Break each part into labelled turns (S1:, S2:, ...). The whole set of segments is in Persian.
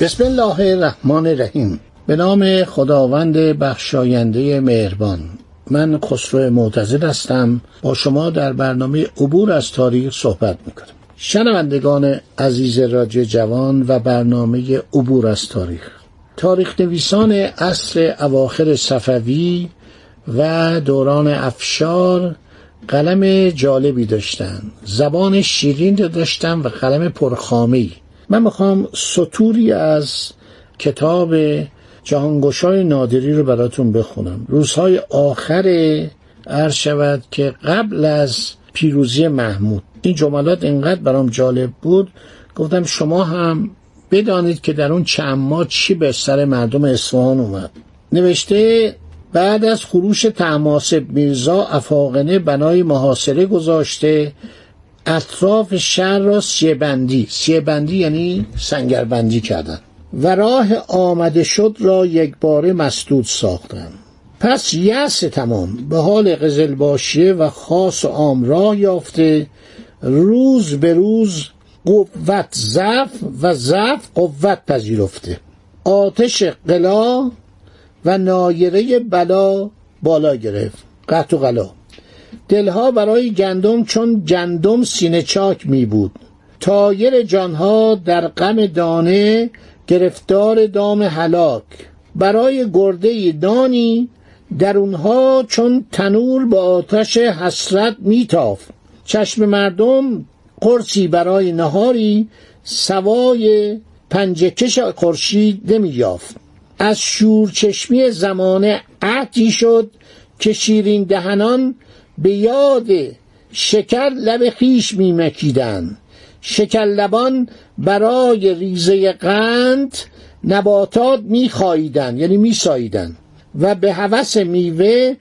S1: بسم الله الرحمن الرحیم. به نام خداوند بخشاینده مهربان. من خسرو معتزد هستم. با شما در برنامه عبور از تاریخ صحبت می‌کنم. شنوندگان عزیز رادیو جوان و برنامه عبور از تاریخ. تاریخ نویسان عصر اواخر صفوی و دوران افشار قلم جالبی داشتن. زبان شیرین داشتن و قلم پرخامی من می‌خوام سطوری از کتاب جهانگشای نادری رو براتون بخونم. روزهای آخر عرض شود که قبل از پیروزی محمود این جملات اینقدر برام جالب بود. گفتم شما هم بدانید که در اون چند ماه چی به سر مردم اصفهان اومد. نوشته بعد از خروش تماسب میرزا افاقنه بنای محاصره گذاشته اطراف شهر را سیبندی سیبندی یعنی سنگربندی کردن. و راه آمده شد را یک باره مسدود ساختن. پس یأس تمام. به حال قزلباشیه و خاص و عام راه یافته. روز به روز قوت ضعف و ضعف قوت پذیرفته. آتش قلا و نایره بلا بالا گرفت. قطع و قلا. دلها برای گندم چون گندم سینه چاک می بود. تایر جانها در غم دانه گرفتار دام هلاک. برای گرده دانی در اونها چون تنور با آتش حسرت میتاف چشم مردم قرصی برای نهاری سوای پنجکش خورشید نمییافت از شورچشمی زمانه عهدی شد که شیرین دهنان به یاد شکر لب خیش میمکیدند شکرلبان برای ریزه قند نباتات میخاییدن یعنی میساییدن. و به هوس میوه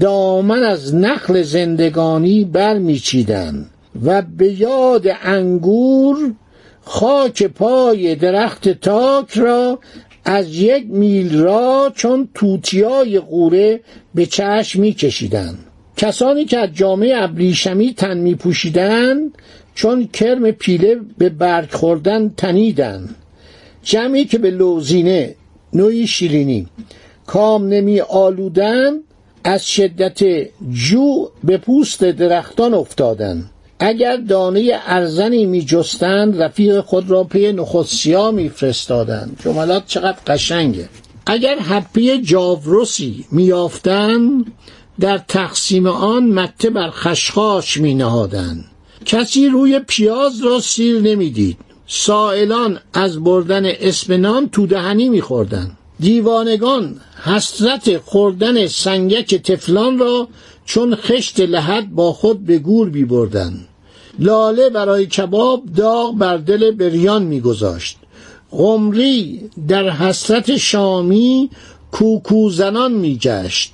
S1: دامن از نخل زندگانی برمیچیدن. و به یاد انگور خاک پای درخت تاک را از یک میل را چون توتیای قوره به چشم میکشیدند کسانی که از جامعه ابریشمی تن می چون کرم پیله به برگ خوردن تنیدن. جمعی که به لوزینه نوعی شیرینی. کام نمی آلودن از شدت جو به پوست درختان افتادن. اگر دانه ارزنی می جستند رفیق خود را پی نخستیا می فرستادن. جملات چقدر قشنگه. اگر حپی جاوروسی می در تقسیم آن مته بر خشخاش می نهادن. کسی روی پیاز را سیر نمی‌دید. سائلان از بردن اسمنان تو دهنی میخوردن دیوانگان حسرت خوردن سنگک تفلان را چون خشت لحد با خود به گور بی بردن. لاله برای کباب داغ بر دل بریان میگذاشت قمری در حسرت شامی کوکو زنان میگشت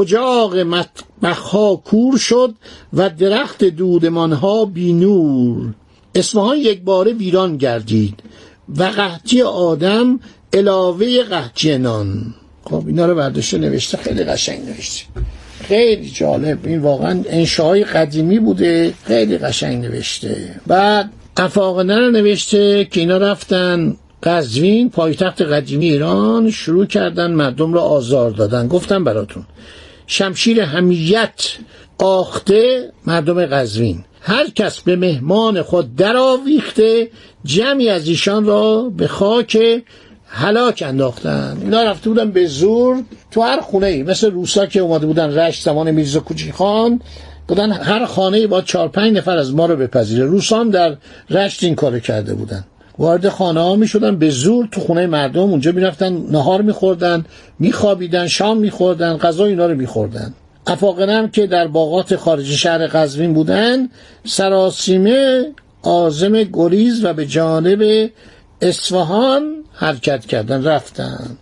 S1: اجاق مطبخها کور شد و درخت دودمانها بی نور اصفهان یک باره ویران گردید و قحطی آدم علاوه قحطی نان. خب اینا رو برداشته نوشته. خیلی قشنگ نوشته. خیلی جالب. این واقعا انشاهای قدیمی بوده. خیلی قشنگ نوشته. بعد افاقنه رو نوشته که اینا رفتن قزوین پایتخت قدیمی ایران شروع کردن مردم را آزار دادن. گفتم براتون شمشیر همیت آخته مردم قزوین. هر کس به مهمان خود درآویخته جمعی از ایشان را به خاک هلاک انداختن. اینا رفته بودن به زور تو هر خونه ای مثل روسا که اومده بودن رشت زمان میرزا کوچی خان بودن هر خانه با چهار پنج نفر از ما رو بپذیره. روسا هم در رشت این کارو کرده بودن. وارد خانه ها می شدن. به زور تو خونه مردم اونجا می رفتن نهار می خوردن می خوابیدن شام می خوردن غذا اینا رو می خوردن. افاقنم که در باغات خارج شهر قزوین بودن سراسیمه آزم گریز و به جانب اصفهان حرکت کردن رفتن.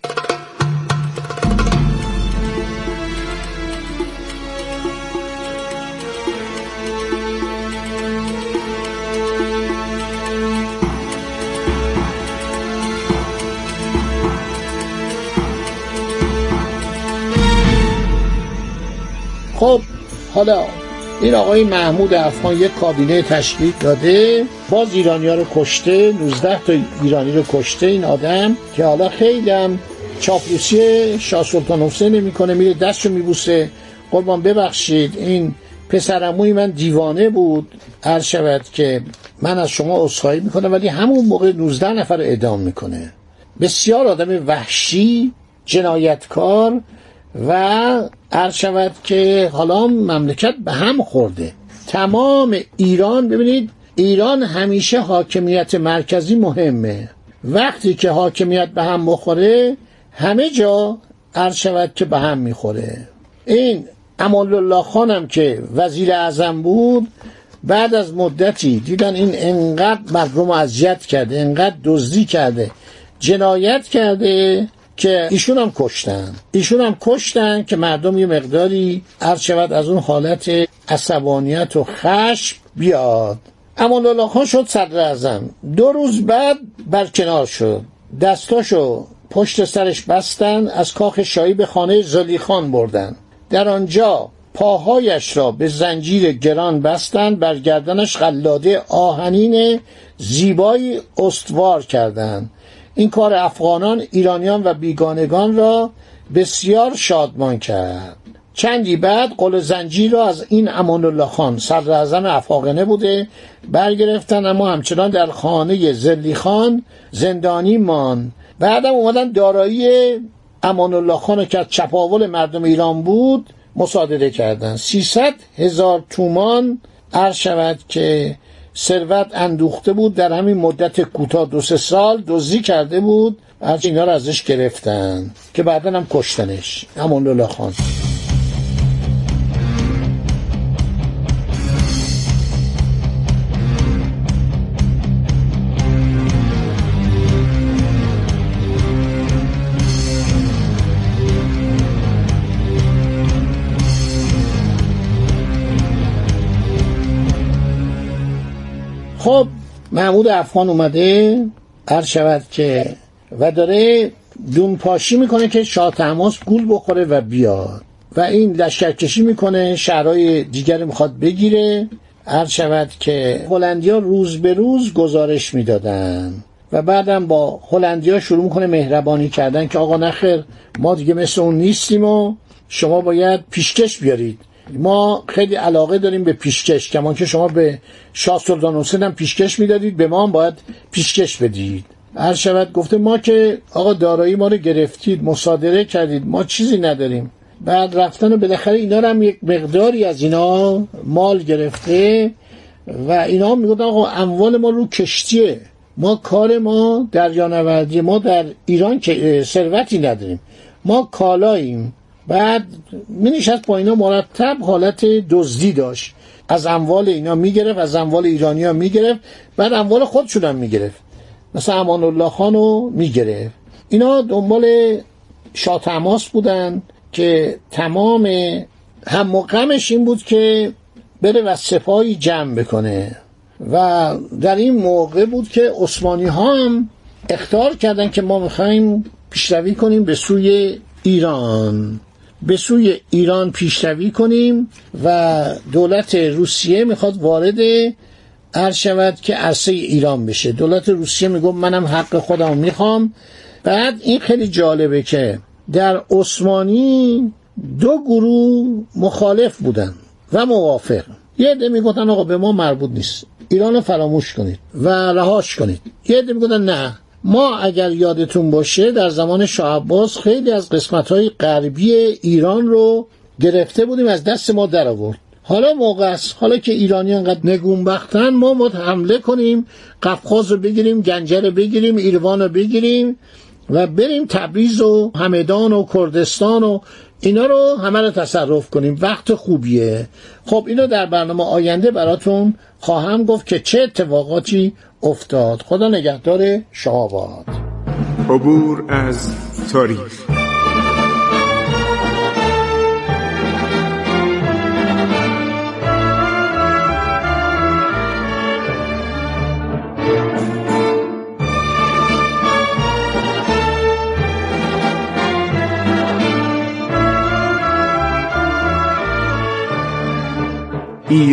S1: خب حالا این آقای محمود افغان یک کابینه تشکیل داده باز ایرانی ها رو کشته 19 تا ایرانی رو کشته این آدم که حالا خیلی هم چاپلوسی شاه سلطان حسین می‌کنه میره دستشو میبوسه. قربان ببخشید این پسرموی من دیوانه بود هر شود که من از شما اصخایی می‌کنم ولی همون موقع 19 نفر رو اعدام می‌کنه. بسیار آدم وحشی جنایتکار و عرض شود که حالا مملکت به هم خورده. تمام ایران ببینید ایران همیشه حاکمیت مرکزی مهمه. وقتی که حاکمیت به هم بخوره همه جا عرض شود که به هم می‌خوره. این امان الله خانم که وزیر اعظم بود بعد از مدتی دیدن این انقدر مردم اذیت کرده انقدر دزدی کرده جنایت کرده که ایشون هم کشتن. ایشون هم کشتن که مردم یه مقداری عرض شود از اون حالت عصبانیت و خشم بیاد. امان الله خان شد صدر اعظم دو روز بعد برکنار شد. دستاشو پشت سرش بستن از کاخ شاهی به خانه زلیخان بردن. در آنجا پاهایش را به زنجیر گران بستند بر گردنش قلاده آهنین زیبایی استوار کردند این کار افغانان ایرانیان و بیگانگان را بسیار شادمان کرد. چندی بعد قل زنجیر را از این امان الله خان صدر افاقنه بوده برگرفتن اما همچنان در خانه زلی خان زندانی مان بعدم اومدن دارایی امان الله خان که چپاول مردم ایران بود مصادره کردن. 300 هزار تومان عرض شود که ثروت اندوخته بود در همین مدت کوتاه دو سه سال دزدی کرده بود. هرچی اینا رو ازش گرفتن که بعدا هم کشتنش. امان الله خان. محمود افغان اومده هر شود که و داره دون پاشی می‌کنه که شاه تماس گول بخوره و بیاد. و این لشکرکشی می‌کنه شهرهای دیگر می‌خواد بگیره. هر شود که هلندیا روز به روز گزارش می‌دادن. و بعدم با هلندیا شروع می‌کنه مهربانی کردن که آقا نخیر ما دیگه مثل اون نیستیم و شما باید پیشکش بیارید. ما خیلی علاقه داریم به پیشکش کمان که شما به شاه سلطان حسین هم پیشکش می‌دادید به ما هم باید پیشکش بدید. هر شود گفته ما که آقا دارایی ما رو گرفتید مصادره کردید ما چیزی نداریم. بعد رفتن و بالاخره اینا هم یک مقداری از اینا مال گرفته و اینا می‌گفتن آقا اموال ما رو کشتیه. ما کار ما دریانوردی ما در ایران که ثروتی نداریم. ما کالاییم. بعد می نشست با اینا مرتب حالت دزدی داشت. از اموال اینا می‌گرفت از اموال ایرانی ها می‌گرفت بعد اموال خودشون هم می‌گرفت. مثل امان الله خان رو می‌گرفت. اینا دنبال شاه تماس بودن که تمام هم غمش این بود که بره و سپاهی جمع بکنه. و در این موقع بود که عثمانی ها هم اختار کردن که ما می‌خوایم پیشروی کنیم به سوی ایران. به سوی ایران پیشروی کنیم و دولت روسیه می‌خواد وارد عرض شود که عرصه ایران بشه. دولت روسیه میگه منم حق خودم می‌خوام. بعد این خیلی جالبه که در عثمانی دو گروه مخالف بودن و موافق. یه عده می‌گفتن آقا به ما مربوط نیست. ایران رو فراموش کنید و رهاش کنید. یه عده می‌گفتن نه. ما اگر یادتون باشه در زمان شاه عباس خیلی از قسمت های غربی ایران رو گرفته بودیم از دست ما در آورد. حالا موقع است. حالا که ایرانی انقدر نگونبختن ما مد حمله کنیم قفقاز رو بگیریم گنجه رو بگیریم ایروان رو بگیریم و بریم تبریز و همدان و کردستان و اینا رو همه رو تصرف کنیم. وقت خوبیه. خب اینو در برنامه آینده براتون خواهم گفت که چه اتفاقاتی افتاد. خدا نگهدار شما
S2: عبور از تاریخ.